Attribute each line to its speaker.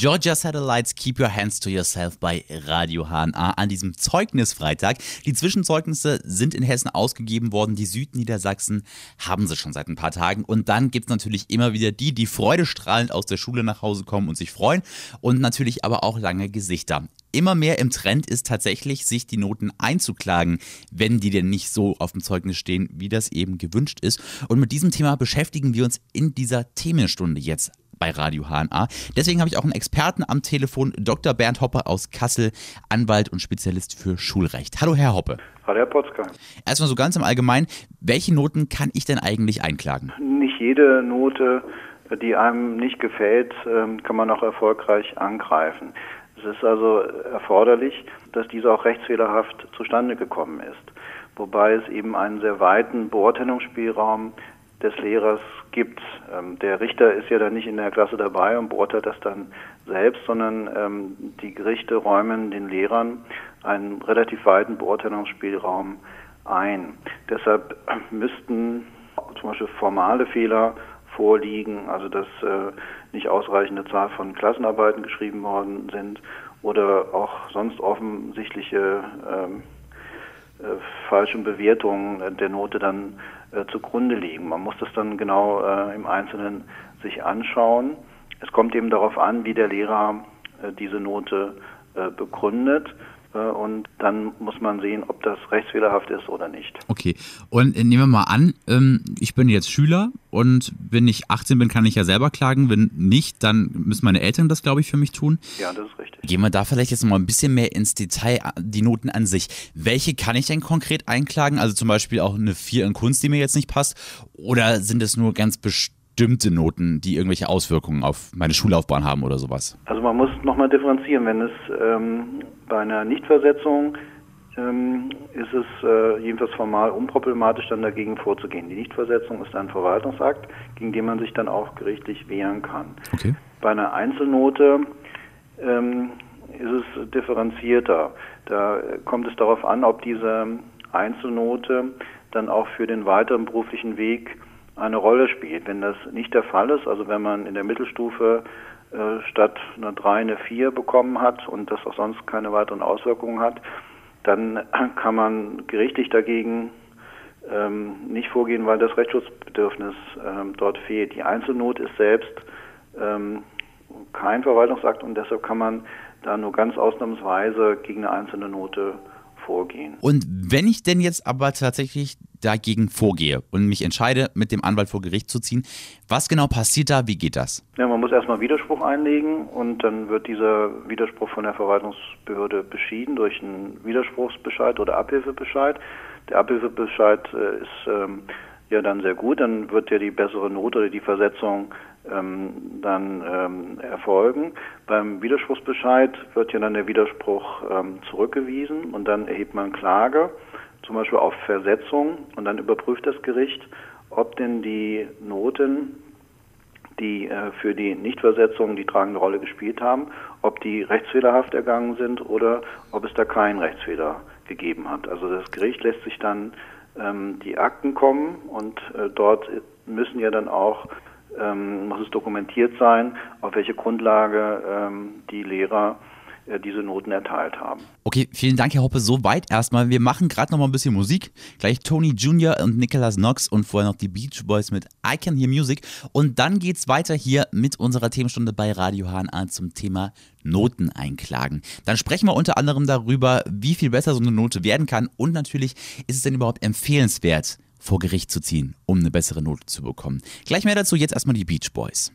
Speaker 1: Georgia Satellites Keep Your Hands to Yourself bei Radio HNA an diesem Zeugnisfreitag. Die Zwischenzeugnisse sind in Hessen ausgegeben worden. Die Südniedersachsen haben sie schon seit ein paar Tagen. Und dann gibt es natürlich immer wieder die, die freudestrahlend aus der Schule nach Hause kommen und sich freuen. Und natürlich aber auch lange Gesichter. Immer mehr im Trend ist tatsächlich, sich die Noten einzuklagen, wenn die denn nicht so auf dem Zeugnis stehen, wie das eben gewünscht ist. Und mit diesem Thema beschäftigen wir uns in dieser Themenstunde jetzt bei Radio HNA. Deswegen habe ich auch einen Experten am Telefon, Dr. Bernd Hoppe aus Kassel, Anwalt und Spezialist für Schulrecht. Hallo, Herr Hoppe.
Speaker 2: Hallo, Herr Potzka.
Speaker 1: Erstmal so ganz im Allgemeinen, welche Noten kann ich denn eigentlich einklagen?
Speaker 2: Nicht jede Note, die einem nicht gefällt, ähm, kann man auch erfolgreich angreifen. Es ist also erforderlich, dass diese auch rechtsfehlerhaft zustande gekommen ist. Wobei es eben einen sehr weiten Beurteilungsspielraum des Lehrers gibt. Ähm, der Richter ist ja dann nicht in der Klasse dabei und beurteilt das dann selbst, sondern ähm, die Gerichte räumen den Lehrern einen relativ weiten Beurteilungsspielraum ein. Deshalb müssten zum Beispiel formale Fehler vorliegen, also dass äh, nicht ausreichende Zahl von Klassenarbeiten geschrieben worden sind oder auch sonst offensichtliche ähm, äh, falschen Bewertungen der Note dann äh, zugrunde liegen. Man muss das dann genau äh, im Einzelnen sich anschauen. Es kommt eben darauf an, wie der Lehrer äh, diese Note äh, begründet äh, und dann muss man sehen, ob das rechtsfehlerhaft ist oder nicht.
Speaker 1: Okay, und äh, nehmen wir mal an, ähm, ich bin jetzt Schüler und wenn ich 18 bin, kann ich ja selber klagen. Wenn nicht, dann müssen meine Eltern das, glaube ich, für mich tun.
Speaker 2: Ja, das ist richtig.
Speaker 1: Gehen wir da vielleicht jetzt noch mal ein bisschen mehr ins Detail, die Noten an sich. Welche kann ich denn konkret einklagen? Also zum Beispiel auch eine 4 in Kunst, die mir jetzt nicht passt? Oder sind es nur ganz bestimmte bestimmte Noten, die irgendwelche Auswirkungen auf meine Schullaufbahn haben oder sowas?
Speaker 2: Also man muss nochmal differenzieren. Wenn es ähm, bei einer Nichtversetzung ähm, ist es äh, jedenfalls formal unproblematisch, dann dagegen vorzugehen. Die Nichtversetzung ist ein Verwaltungsakt, gegen den man sich dann auch gerichtlich wehren kann.
Speaker 1: Okay.
Speaker 2: Bei einer Einzelnote ähm, ist es differenzierter. Da kommt es darauf an, ob diese Einzelnote dann auch für den weiteren beruflichen Weg eine Rolle spielt. Wenn das nicht der Fall ist, also wenn man in der Mittelstufe äh, statt einer 3 eine 4 bekommen hat und das auch sonst keine weiteren Auswirkungen hat, dann kann man gerichtlich dagegen ähm, nicht vorgehen, weil das Rechtsschutzbedürfnis ähm, dort fehlt. Die Einzelnot ist selbst ähm, kein Verwaltungsakt und deshalb kann man da nur ganz ausnahmsweise gegen eine einzelne Note vorgehen.
Speaker 1: Und wenn ich denn jetzt aber tatsächlich dagegen vorgehe und mich entscheide, mit dem Anwalt vor Gericht zu ziehen, was genau passiert da? Wie geht das?
Speaker 2: Ja, man muss erstmal Widerspruch einlegen und dann wird dieser Widerspruch von der Verwaltungsbehörde beschieden durch einen Widerspruchsbescheid oder Abhilfebescheid. Der Abhilfebescheid äh, ist ähm, ja dann sehr gut, dann wird ja die bessere Note oder die Versetzung ähm, dann ähm, erfolgen. Beim Widerspruchsbescheid wird ja dann der Widerspruch ähm, zurückgewiesen und dann erhebt man Klage, zum Beispiel auf Versetzung und dann überprüft das Gericht, ob denn die Noten, die äh, für die Nichtversetzung die tragende Rolle gespielt haben, ob die rechtsfehlerhaft ergangen sind oder ob es da keinen Rechtsfehler gegeben hat. Also das Gericht lässt sich dann ähm, die Akten kommen und äh, dort müssen ja dann auch ähm, muss es dokumentiert sein, auf welche Grundlage ähm, die Lehrer diese Noten erteilt haben.
Speaker 1: Okay, vielen Dank, Herr Hoppe. Soweit erstmal. Wir machen gerade noch mal ein bisschen Musik. Gleich Tony Jr. und Nicholas Knox und vorher noch die Beach Boys mit I Can Hear Music. Und dann geht's weiter hier mit unserer Themenstunde bei Radio HNA zum Thema Noten einklagen. Dann sprechen wir unter anderem darüber, wie viel besser so eine Note werden kann und natürlich ist es denn überhaupt empfehlenswert, vor Gericht zu ziehen, um eine bessere Note zu bekommen. Gleich mehr dazu, jetzt erstmal die Beach Boys.